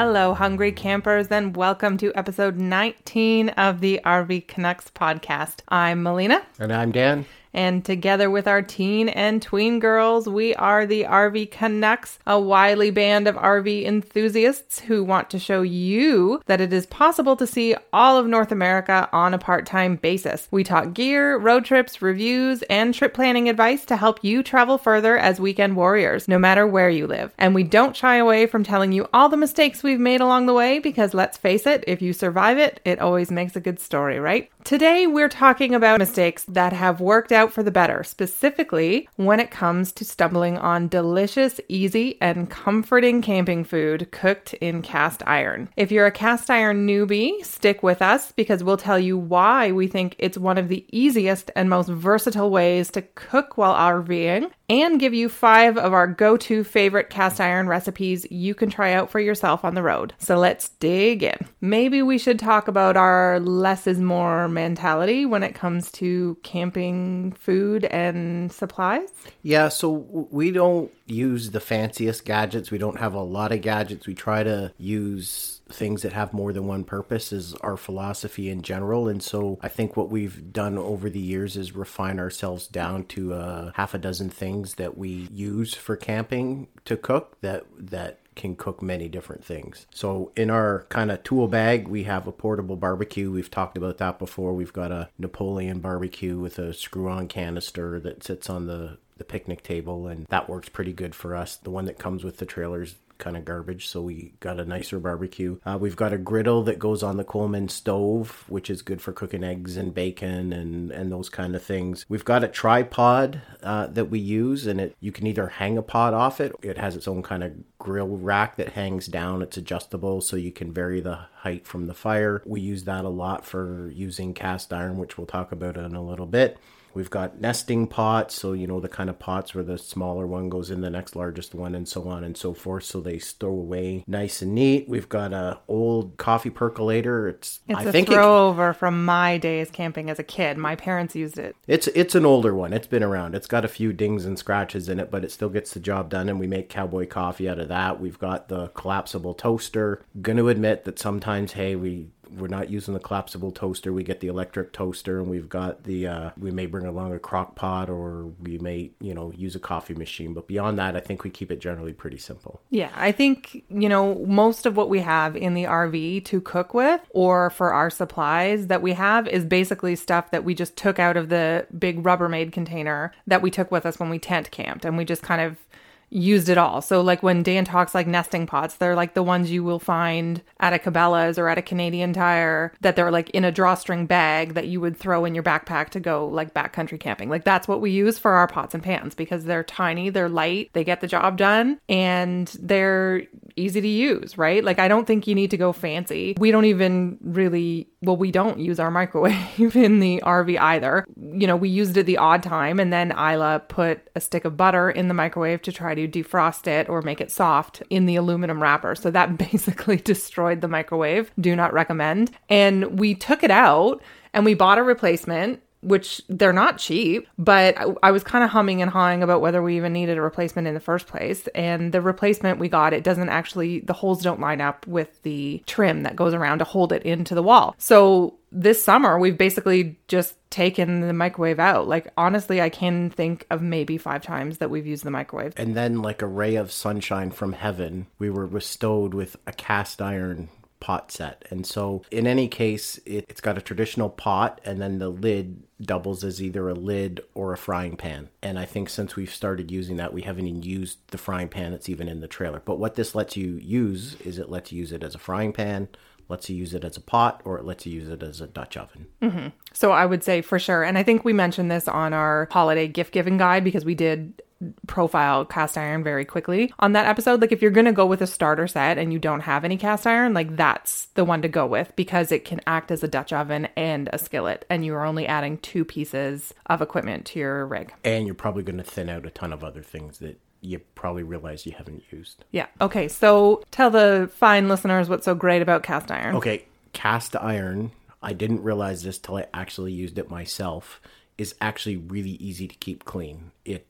Hello, hungry campers, and welcome to episode 19 of the RV Canucks podcast. I'm Melina. And I'm Dan. And together with our teen and tween girls, we are the RV Canucks, a wily band of RV enthusiasts who want to show you that it is possible to see all of North America on a part time basis. We talk gear, road trips, reviews, and trip planning advice to help you travel further as weekend warriors, no matter where you live. And we don't shy away from telling you all the mistakes we've made along the way because let's face it, if you survive it, it always makes a good story, right? Today, we're talking about mistakes that have worked out for the better, specifically when it comes to stumbling on delicious, easy, and comforting camping food cooked in cast iron. If you're a cast iron newbie, stick with us because we'll tell you why we think it's one of the easiest and most versatile ways to cook while RVing and give you five of our go to favorite cast iron recipes you can try out for yourself on the road. So let's dig in. Maybe we should talk about our less is more mentality when it comes to camping food and supplies. Yeah, so we don't use the fanciest gadgets. We don't have a lot of gadgets. We try to use things that have more than one purpose is our philosophy in general. And so I think what we've done over the years is refine ourselves down to uh, half a dozen things that we use for camping to cook that that can cook many different things. So in our kind of tool bag, we have a portable barbecue. We've talked about that before. We've got a Napoleon barbecue with a screw-on canister that sits on the the picnic table and that works pretty good for us. The one that comes with the trailers kind of garbage, so we got a nicer barbecue. Uh, we've got a griddle that goes on the Coleman stove, which is good for cooking eggs and bacon and and those kind of things. We've got a tripod uh, that we use, and it you can either hang a pot off it. It has its own kind of grill rack that hangs down. It's adjustable, so you can vary the height from the fire. We use that a lot for using cast iron, which we'll talk about in a little bit. We've got nesting pots, so you know the kind of pots where the smaller one goes in the next largest one, and so on and so forth. So they stow away nice and neat. We've got a old coffee percolator. It's it's I a think throwover it, from my days camping as a kid. My parents used it. It's it's an older one. It's been around. It's got a few dings and scratches in it, but it still gets the job done. And we make cowboy coffee out of that. We've got the collapsible toaster. Going to admit that sometimes, hey, we we're not using the collapsible toaster. We get the electric toaster, and we've got the. Uh, we may bring along a crock pot, or we may, you know, use a coffee machine. But beyond that, I think we keep it generally pretty simple. Yeah, I think you know most of what we have in the RV to cook with, or for our supplies that we have, is basically stuff that we just took out of the big Rubbermaid container that we took with us when we tent camped, and we just kind of used it all. So like when Dan talks like nesting pots, they're like the ones you will find at a Cabela's or at a Canadian Tire that they're like in a drawstring bag that you would throw in your backpack to go like backcountry camping. Like that's what we use for our pots and pans because they're tiny, they're light, they get the job done, and they're easy to use, right? Like I don't think you need to go fancy. We don't even really well, we don't use our microwave in the RV either. You know, we used it the odd time and then Isla put a stick of butter in the microwave to try to defrost it or make it soft in the aluminum wrapper. So that basically destroyed the microwave. Do not recommend. And we took it out and we bought a replacement which they're not cheap, but I, I was kind of humming and hawing about whether we even needed a replacement in the first place. And the replacement we got, it doesn't actually, the holes don't line up with the trim that goes around to hold it into the wall. So this summer, we've basically just taken the microwave out. Like, honestly, I can think of maybe five times that we've used the microwave. And then, like a ray of sunshine from heaven, we were bestowed with a cast iron pot set. And so, in any case, it, has got a traditional pot, and then the lid doubles as either a lid or a frying pan. And I think since we've started using that, we haven't even used the frying pan that's even in the trailer. But what this lets you use is it lets you use it as a frying pan, lets you use it as a pot, or it lets you use it as a Dutch oven. Mm-hmm. So I would say for sure. And I think we mentioned this on our holiday gift giving guide because we did profile cast iron very quickly on that episode. Like if you're going to go with a starter set and you don't have any cast iron, like that's the one to go with because it can act as a Dutch oven and a skillet and you are only adding two pieces of equipment to your rig. And you're probably going to thin out a ton of other things that you probably realize you haven't used. Yeah. Okay. So tell the fine listeners what's so great about cast iron. Okay. Cast iron, I didn't realize this till I actually used it myself, is actually really easy to keep clean. It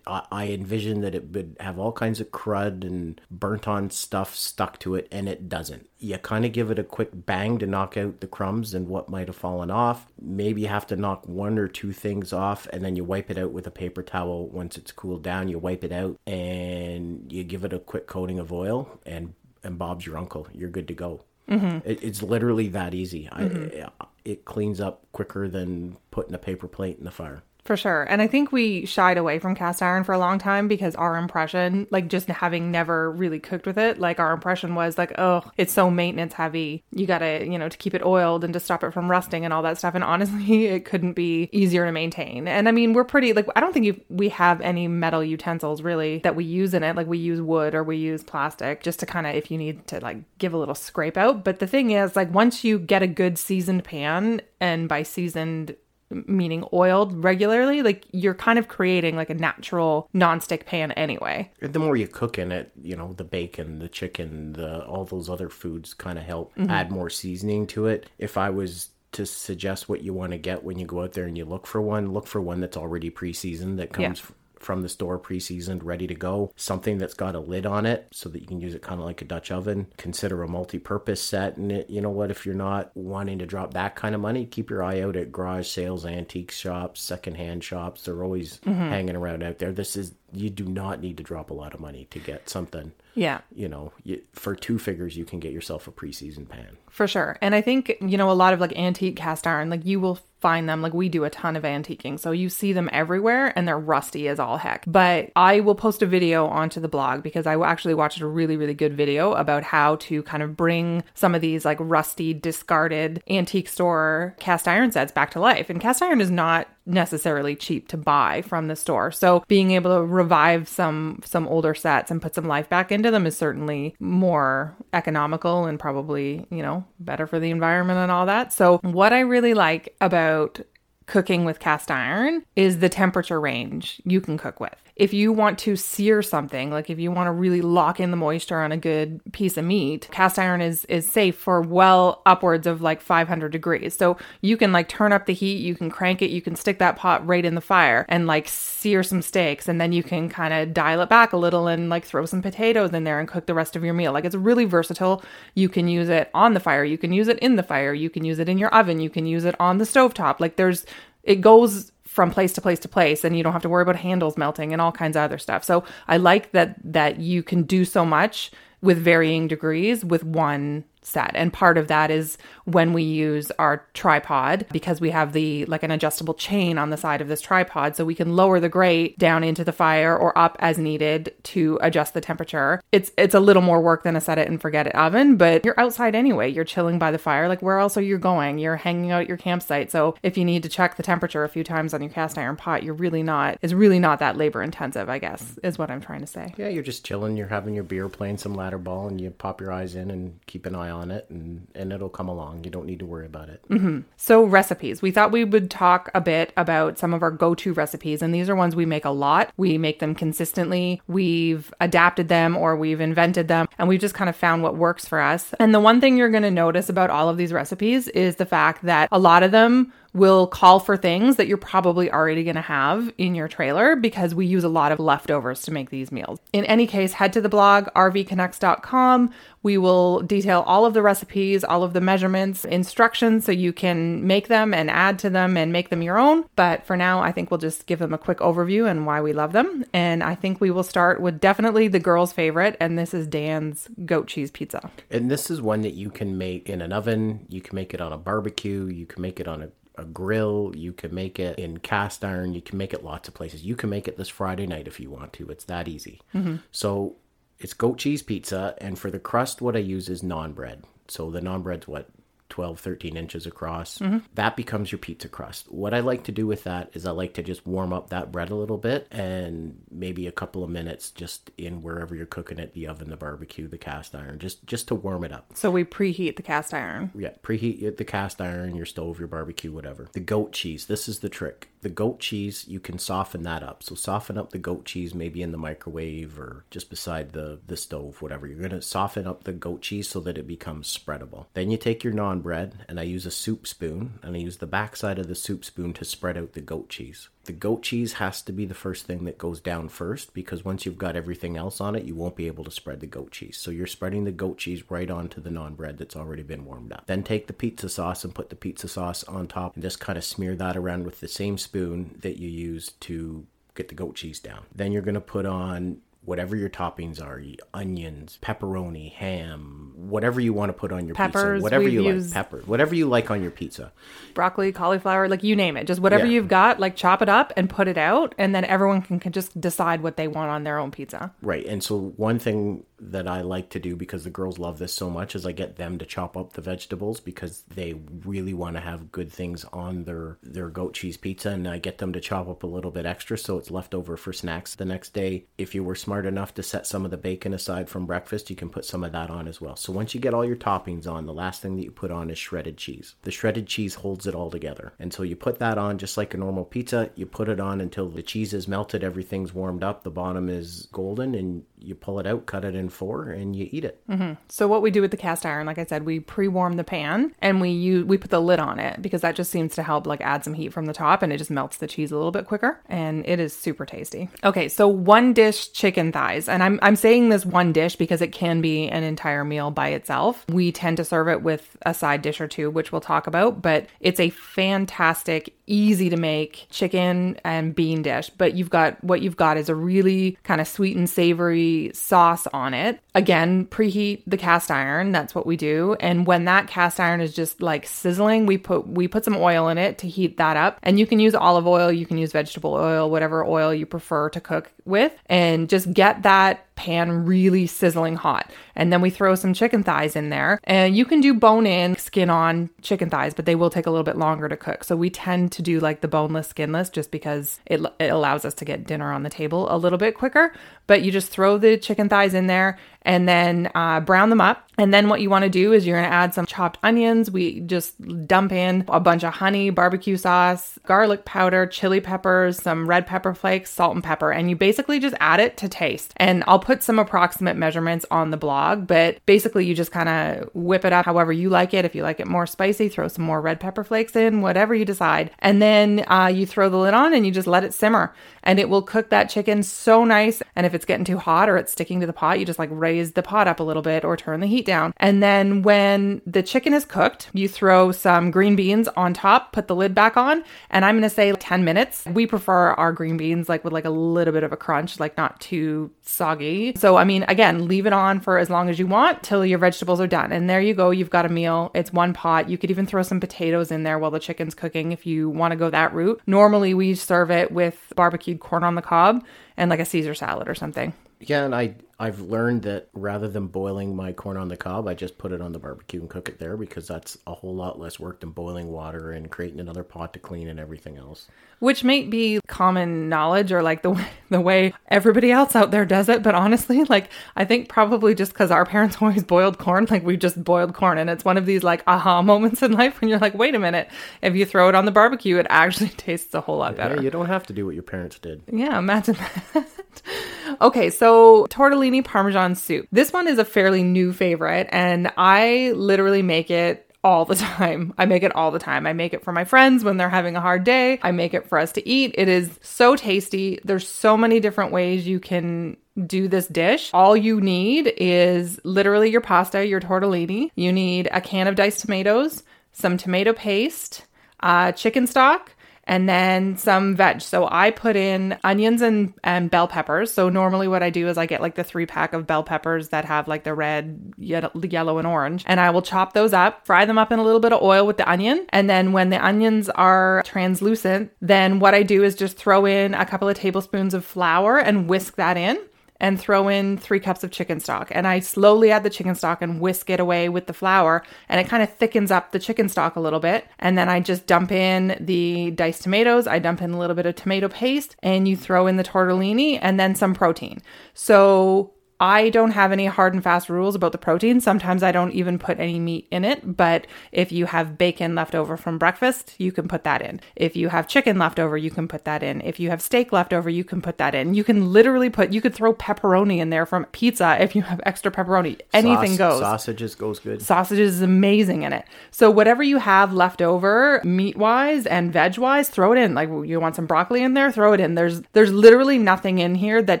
I, envision that it would have all kinds of crud and burnt on stuff stuck to it, and it doesn't. You kind of give it a quick bang to knock out the crumbs and what might have fallen off. Maybe you have to knock one or two things off, and then you wipe it out with a paper towel. Once it's cooled down, you wipe it out and you give it a quick coating of oil, and and Bob's your uncle. You're good to go. Mm-hmm. It, it's literally that easy. I, mm-hmm. it cleans up quicker than putting a paper plate in the fire. For sure. And I think we shied away from cast iron for a long time because our impression, like just having never really cooked with it, like our impression was like, oh, it's so maintenance heavy. You got to, you know, to keep it oiled and to stop it from rusting and all that stuff. And honestly, it couldn't be easier to maintain. And I mean, we're pretty, like, I don't think we have any metal utensils really that we use in it. Like we use wood or we use plastic just to kind of, if you need to like give a little scrape out. But the thing is, like, once you get a good seasoned pan, and by seasoned, meaning oiled regularly, like you're kind of creating like a natural nonstick pan anyway. The more you cook in it, you know, the bacon, the chicken, the all those other foods kind of help mm-hmm. add more seasoning to it. If I was to suggest what you want to get when you go out there and you look for one, look for one that's already pre-seasoned that comes Yeah. From the store pre-seasoned ready to go something that's got a lid on it so that you can use it kind of like a dutch oven. Consider a multi-purpose set and it, you know what if you're not wanting to drop that kind of money keep your eye out at garage sales antique shops secondhand shops. They're always mm-hmm. hanging around out there. This is you do not need to drop a lot of money to get something Yeah. you know you, for two figures you can get yourself a pre-seasoned pan For sure. And I think, you know, a lot of like antique cast iron, like you will find them, like we do a ton of antiquing. So you see them everywhere and they're rusty as all heck. But I will post a video onto the blog because I actually watched a really, really good video about how to kind of bring some of these like rusty, discarded antique store cast iron sets back to life. And cast iron is not necessarily cheap to buy from the store. So being able to revive some some older sets and put some life back into them is certainly more economical and probably, you know, better for the environment and all that. So what I really like about cooking with cast iron is the temperature range you can cook with. If you want to sear something, like if you want to really lock in the moisture on a good piece of meat, cast iron is is safe for well upwards of like 500 degrees. So you can like turn up the heat, you can crank it, you can stick that pot right in the fire and like sear some steaks and then you can kind of dial it back a little and like throw some potatoes in there and cook the rest of your meal. Like it's really versatile. You can use it on the fire, you can use it in the fire, you can use it in your oven, you can use it on the stovetop. Like there's it goes from place to place to place and you don't have to worry about handles melting and all kinds of other stuff. So I like that that you can do so much with varying degrees with one set. And part of that is when we use our tripod because we have the like an adjustable chain on the side of this tripod so we can lower the grate down into the fire or up as needed to adjust the temperature. It's it's a little more work than a set it and forget it oven, but you're outside anyway. You're chilling by the fire. Like where else are you going? You're hanging out at your campsite. So if you need to check the temperature a few times on your cast iron pot, you're really not it's really not that labor intensive, I guess, is what I'm trying to say. Yeah, you're just chilling. You're having your beer, playing some ladder ball, and you pop your eyes in and keep an eye on it, and and it'll come along. You don't need to worry about it. Mm-hmm. So, recipes. We thought we would talk a bit about some of our go to recipes, and these are ones we make a lot. We make them consistently. We've adapted them or we've invented them, and we've just kind of found what works for us. And the one thing you're going to notice about all of these recipes is the fact that a lot of them will call for things that you're probably already going to have in your trailer because we use a lot of leftovers to make these meals. In any case, head to the blog rvcanucks.com. We will detail all of the recipes, all of the measurements, instructions so you can make them and add to them and make them your own. But for now, I think we'll just give them a quick overview and why we love them. And I think we will start with definitely the girls' favorite, and this is Dan's goat cheese pizza. And this is one that you can make in an oven. You can make it on a barbecue. You can make it on a a grill, you can make it in cast iron, you can make it lots of places. You can make it this Friday night if you want to. It's that easy. Mm-hmm. So it's goat cheese pizza, and for the crust, what I use is naan bread. So the naan bread's what 12, 13 inches across. Mm-hmm. That becomes your pizza crust. What I like to do with that is I like to just warm up that bread a little bit and maybe a couple of minutes just in wherever you're cooking it, the oven, the barbecue, the cast iron, just just to warm it up. So we preheat the cast iron. Yeah, preheat the cast iron, your stove, your barbecue, whatever. The goat cheese, this is the trick. The goat cheese, you can soften that up. So soften up the goat cheese maybe in the microwave or just beside the, the stove, whatever. You're going to soften up the goat cheese so that it becomes spreadable. Then you take your naan bread and I use a soup spoon and I use the backside of the soup spoon to spread out the goat cheese. The goat cheese has to be the first thing that goes down first because once you've got everything else on it, you won't be able to spread the goat cheese. So you're spreading the goat cheese right onto the naan bread that's already been warmed up. Then take the pizza sauce and put the pizza sauce on top and just kind of smear that around with the same spoon that you use to get the goat cheese down. Then you're going to put on whatever your toppings are onions pepperoni ham whatever you want to put on your Peppers, pizza whatever you like pepper whatever you like on your pizza broccoli, cauliflower, like you name it. Just whatever Yeah. you've got, like chop it up and put it out, and then everyone can, can just decide what they want on their own pizza. Right. And so one thing that I like to do because the girls love this so much is I get them to chop up the vegetables because they really want to have good things on their their goat cheese pizza and I get them to chop up a little bit extra so it's left over for snacks the next day. If you were smart enough to set some of the bacon aside from breakfast, you can put some of that on as well. So once you get all your toppings on, the last thing that you put on is shredded cheese. The shredded cheese holds it all together. And so you put that on just like a normal pizza, you put it on until the cheese is melted, everything's warmed up, the bottom is golden and you pull it out, cut it in four, and you eat it. Mm-hmm. So what we do with the cast iron, like I said, we pre-warm the pan and we use we put the lid on it because that just seems to help like add some heat from the top and it just melts the cheese a little bit quicker and it is super tasty. Okay, so one dish chicken thighs. And I'm I'm saying this one dish because it can be an entire meal by itself. We tend to serve it with a side dish or two, which we'll talk about, but it's a fantastic easy to make chicken and bean dish, but you've got what you've got is a really kind of sweet and savory sauce on it. Again, preheat the cast iron, that's what we do. And when that cast iron is just like sizzling, we put we put some oil in it to heat that up. And you can use olive oil, you can use vegetable oil, whatever oil you prefer to cook with, and just get that pan really sizzling hot. And then we throw some chicken thighs in there. And you can do bone in, skin on chicken thighs, but they will take a little bit longer to cook. So we tend to do like the boneless, skinless just because it, it allows us to get dinner on the table a little bit quicker. But you just throw the chicken thighs in there and then uh, brown them up. And then what you want to do is you're going to add some chopped onions. We just dump in a bunch of honey, barbecue sauce, garlic powder, chili peppers, some red pepper flakes, salt and pepper. And you basically just add it to taste. And I'll put some approximate measurements on the blog, but basically you just kind of whip it up however you like it. If you like it more spicy, throw some more red pepper flakes in, whatever you decide. And then uh, you throw the lid on and you just let it simmer. And it will cook that chicken so nice. And if it's getting too hot or it's sticking to the pot, you just like the pot up a little bit or turn the heat down. And then when the chicken is cooked, you throw some green beans on top, put the lid back on, and I'm going to say 10 minutes. We prefer our green beans like with like a little bit of a crunch, like not too soggy. So, I mean, again, leave it on for as long as you want till your vegetables are done. And there you go. You've got a meal. It's one pot. You could even throw some potatoes in there while the chicken's cooking if you want to go that route. Normally, we serve it with barbecued corn on the cob and like a Caesar salad or something. Yeah, and I I've learned that rather than boiling my corn on the cob, I just put it on the barbecue and cook it there because that's a whole lot less work than boiling water and creating another pot to clean and everything else. which may be common knowledge or like the way, the way everybody else out there does it but honestly like i think probably just because our parents always boiled corn like we just boiled corn and it's one of these like aha moments in life when you're like wait a minute if you throw it on the barbecue it actually tastes a whole lot better Yeah, you don't have to do what your parents did. yeah, imagine that. okay, so tortellini parmesan soup. This one is a fairly new favorite, and I literally make it all the time. I make it all the time. I make it for my friends when they're having a hard day. I make it for us to eat. It is so tasty. There's so many different ways you can do this dish. All you need is literally your pasta, your tortellini. You need a can of diced tomatoes, some tomato paste, uh, chicken stock, and then some veg. So I put in onions and, and bell peppers. So normally what I do is I get like the three pack of bell peppers that have like the red, ye- yellow, and orange. And I will chop those up, fry them up in a little bit of oil with the onion. And then when the onions are translucent, then what I do is just throw in a couple of tablespoons of flour and whisk that in and throw in three cups of chicken stock. And I slowly add the chicken stock and whisk it away with the flour. And it kind of thickens up the chicken stock a little bit. And then I just dump in the diced tomatoes. I dump in a little bit of tomato paste and you throw in the tortellini and then some protein. So I don't have any hard and fast rules about the protein. Sometimes I don't even put any meat in it, but if you have bacon left over from breakfast, you can put that in. If you have chicken left over, you can put that in. If you have steak left over, you can put that in. You can literally put, you could throw pepperoni in there from pizza if you have extra pepperoni. Anything goes. Sausages goes good. Sausages is amazing in it. So whatever you have left over, meat wise and veg wise, throw it in. Like you want some broccoli in there, throw it in. There's there's literally nothing in here that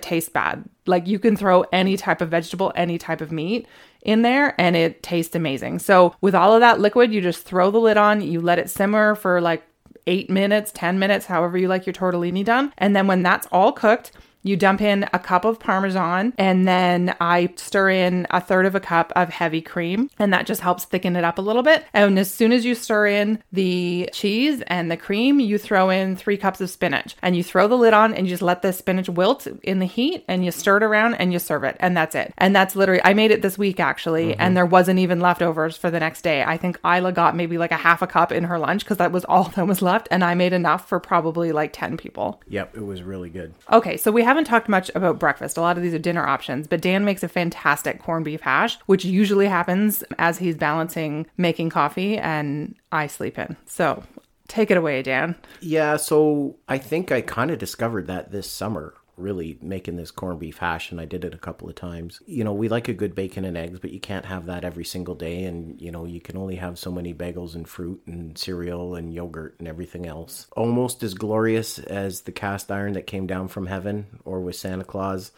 tastes bad. Like you can throw any type of vegetable, any type of meat in there and it tastes amazing. So with all of that liquid, you just throw the lid on, you let it simmer for like eight minutes, 10 minutes, however you like your tortellini done. And then when that's all cooked, you dump in a cup of Parmesan and then I stir in a third of a cup of heavy cream and that just helps thicken it up a little bit. And as soon as you stir in the cheese and the cream, you throw in three cups of spinach and you throw the lid on and you just let the spinach wilt in the heat and you stir it around and you serve it. And that's it. And that's literally, I made it this week actually, mm-hmm. and there wasn't even leftovers for the next day. I think Isla got maybe like a half a cup in her lunch because that was all that was left. And I made enough for probably like 10 people. Yep, it was really good. Okay, so we haven't talked much about breakfast. A lot of these are dinner options, but Dan makes a fantastic corned beef hash, which usually happens as he's balancing making coffee and I sleep in. So take it away, Dan. Yeah, so I think I kind of discovered that this summer, really making this corned beef hash, and I did it a couple of times. You know, we like a good bacon and eggs, but you can't have that every single day, and you know, you can only have so many bagels and fruit and cereal and yogurt and everything else. Almost as glorious as the cast iron that came down from heaven or with Santa Claus.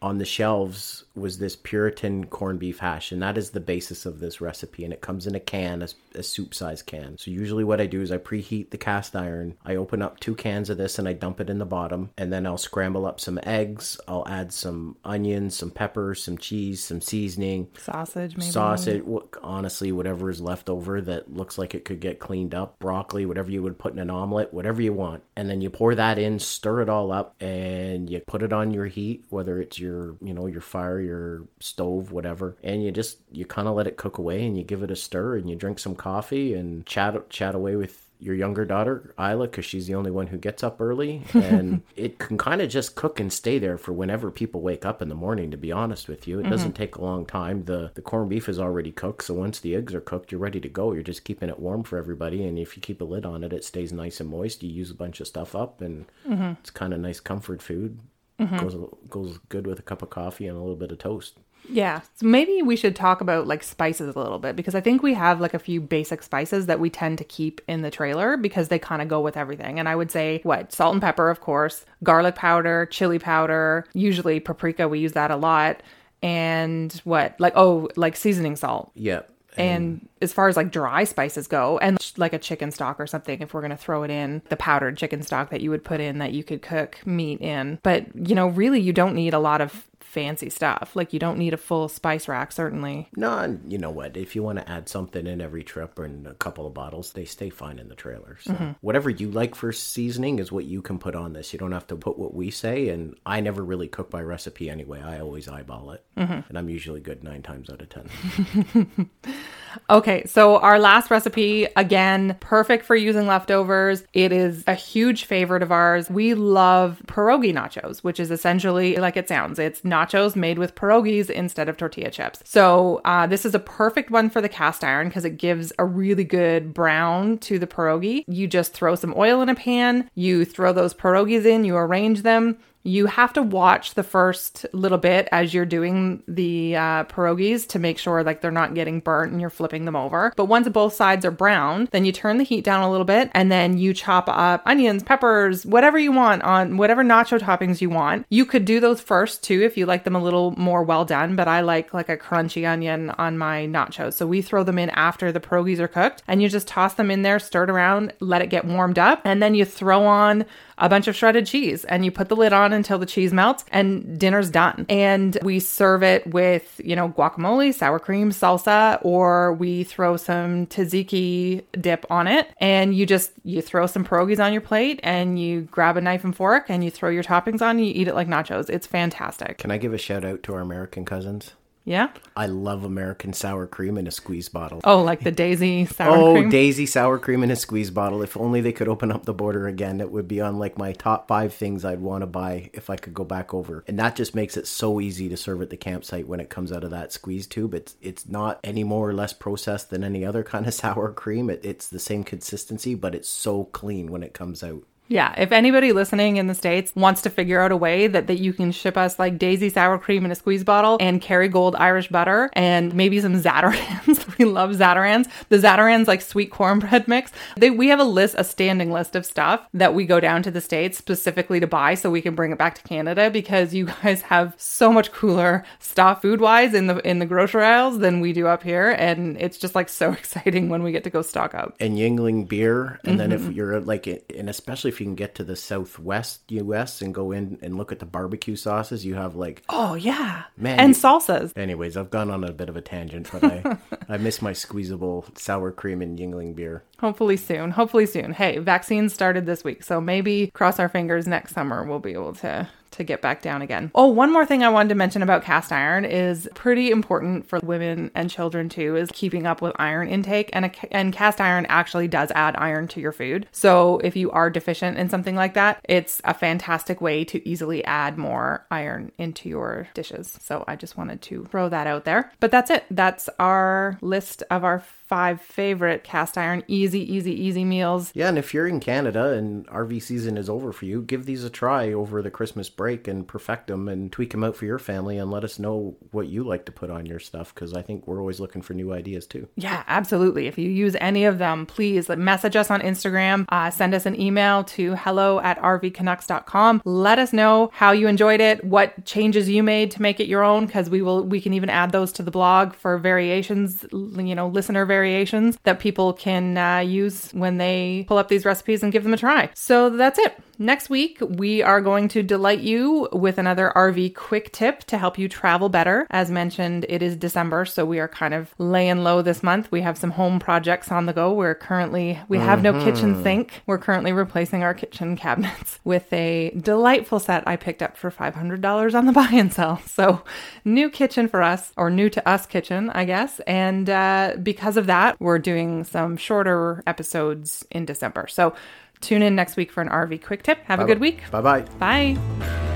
On the shelves was this Puritan corned beef hash, and that is the basis of this recipe. And it comes in a can, a, a soup size can. So, usually, what I do is I preheat the cast iron, I open up two cans of this, and I dump it in the bottom. And then I'll scramble up some eggs, I'll add some onions, some peppers, some cheese, some seasoning, Sausage, maybe. sausage, honestly, whatever is left over that looks like it could get cleaned up, broccoli, whatever you would put in an omelet, whatever you want. And then you pour that in, stir it all up, and you put it on your heat, whether it's your, you know, your fire, your stove, whatever. And you just, you kind of let it cook away and you give it a stir and you drink some coffee and chat, chat away with your younger daughter Isla because she's the only one who gets up early. And it can kind of just cook and stay there for whenever people wake up in the morning to be honest with you. It mm-hmm. doesn't take a long time. The the corned beef is already cooked so once the eggs are cooked you're ready to go. You're just keeping it warm for everybody and if you keep a lid on it it stays nice and moist. You use a bunch of stuff up and mm-hmm. it's kind of nice comfort food Mm-hmm. goes goes good with a cup of coffee and a little bit of toast Yeah. So maybe we should talk about like spices a little bit because I think we have like a few basic spices that we tend to keep in the trailer because they kind of go with everything. And I would say what? Salt and pepper, of course, garlic powder, chili powder, usually paprika, we use that a lot. And what? Like, oh, like seasoning salt. yeah And as far as like dry spices go, and like a chicken stock or something, if we're going to throw it in, the powdered chicken stock that you would put in that you could cook meat in. But, you know, really, you don't need a lot of fancy stuff. Like, you don't need a full spice rack, certainly. No, and you know what? If you want to add something in every trip or in a couple of bottles, they stay fine in the trailer. So mm-hmm. whatever you like for seasoning is what you can put on this. You don't have to put what we say. And I never really cook by recipe anyway. I always eyeball it, mm-hmm. and I'm usually good nine times out of ten. Okay, so our last recipe, again, perfect for using leftovers. It is a huge favorite of ours. We love pierogi nachos, which is essentially like it sounds. It's nachos made with pierogies instead of tortilla chips. So uh, this is a perfect one for the cast iron because it gives a really good brown to the pierogi. You just throw some oil in a pan, you throw those pierogies in, you arrange them. You have to watch the first little bit as you're doing the uh, pierogies to make sure like they're not getting burnt and you're flipping them over. But once both sides are brown, then you turn the heat down a little bit and then you chop up onions, peppers, whatever you want on whatever nacho toppings you want. You could do those first too if you like them a little more well done, but I like like a crunchy onion on my nachos. So we throw them in after the pierogies are cooked and you just toss them in there, stir it around, let it get warmed up, and then you throw on a bunch of shredded cheese and you put the lid on until the cheese melts and dinner's done. And we serve it with, you know, guacamole, sour cream, salsa, or we throw some tzatziki dip on it and you just you throw some pierogies on your plate and you grab a knife and fork and you throw your toppings on and you eat it like nachos. It's fantastic. Can I give a shout out to our American cousins? Yeah. I love American sour cream in a squeeze bottle. Oh, like the Daisy sour Oh, cream. Oh, Daisy sour cream in a squeeze bottle. If only they could open up the border again, it would be on like my top five things I'd want to buy if I could go back over. And that just makes it so easy to serve at the campsite when it comes out of that squeeze tube. It's it's not any more or less processed than any other kind of sour cream. It, it's the same consistency, but it's so clean when it comes out. Yeah, if anybody listening in the States wants to figure out a way that, that you can ship us like Daisy sour cream in a squeeze bottle and Kerrygold Irish butter and maybe some Zatarain's. we love Zatarain's. The Zatarain's like sweet cornbread mix. They, we have a list, a standing list of stuff that we go down to the States specifically to buy so we can bring it back to Canada because you guys have so much cooler stuff food wise in the in the grocery aisles than we do up here. And it's just like so exciting when we get to go stock up. and Yuengling beer. And then if mm-hmm. you're like, and especially if you can get to the Southwest U.S. and go in and look at the barbecue sauces, you have like. Oh yeah. Man, and you- salsas. Anyways, I've gone on a bit of a tangent, but I I miss my squeezable sour cream and Yuengling beer. Hopefully soon. Hopefully soon. Hey, vaccines started this week, so maybe cross our fingers next summer we'll be able to to get back down again. Oh, one more thing I wanted to mention about cast iron is pretty important for women and children too is keeping up with iron intake and a, and cast iron actually does add iron to your food. So if you are deficient in something like that, it's a fantastic way to easily add more iron into your dishes. So I just wanted to throw that out there. But that's it. That's our list of our five favorite cast iron easy easy easy meals. Yeah, and if you're in Canada and RV season is over for you, give these a try over the Christmas break and perfect them and tweak them out for your family and let us know what you like to put on your stuff because I think we're always looking for new ideas too. Yeah, absolutely. If you use any of them, please message us on Instagram, uh, send us an email to hello at rvcanucks.com. Let us know how you enjoyed it, what changes you made to make it your own, because we will we can even add those to the blog for variations, you know, listener variations that people can uh, use when they pull up these recipes and give them a try. So that's it. Next week, we are going to delight you with another RV quick tip to help you travel better. As mentioned, it is December, so we are kind of laying low this month. We have some home projects on the go. We're currently, we have no kitchen sink. We're currently replacing our kitchen cabinets with a delightful set I picked up for $500 on the buy and sell. So, new kitchen for us, or new to us kitchen, I guess. And uh, because of that, we're doing some shorter episodes in December. So, Tune in next week for an RV quick tip. Have a good week. Bye bye. Bye.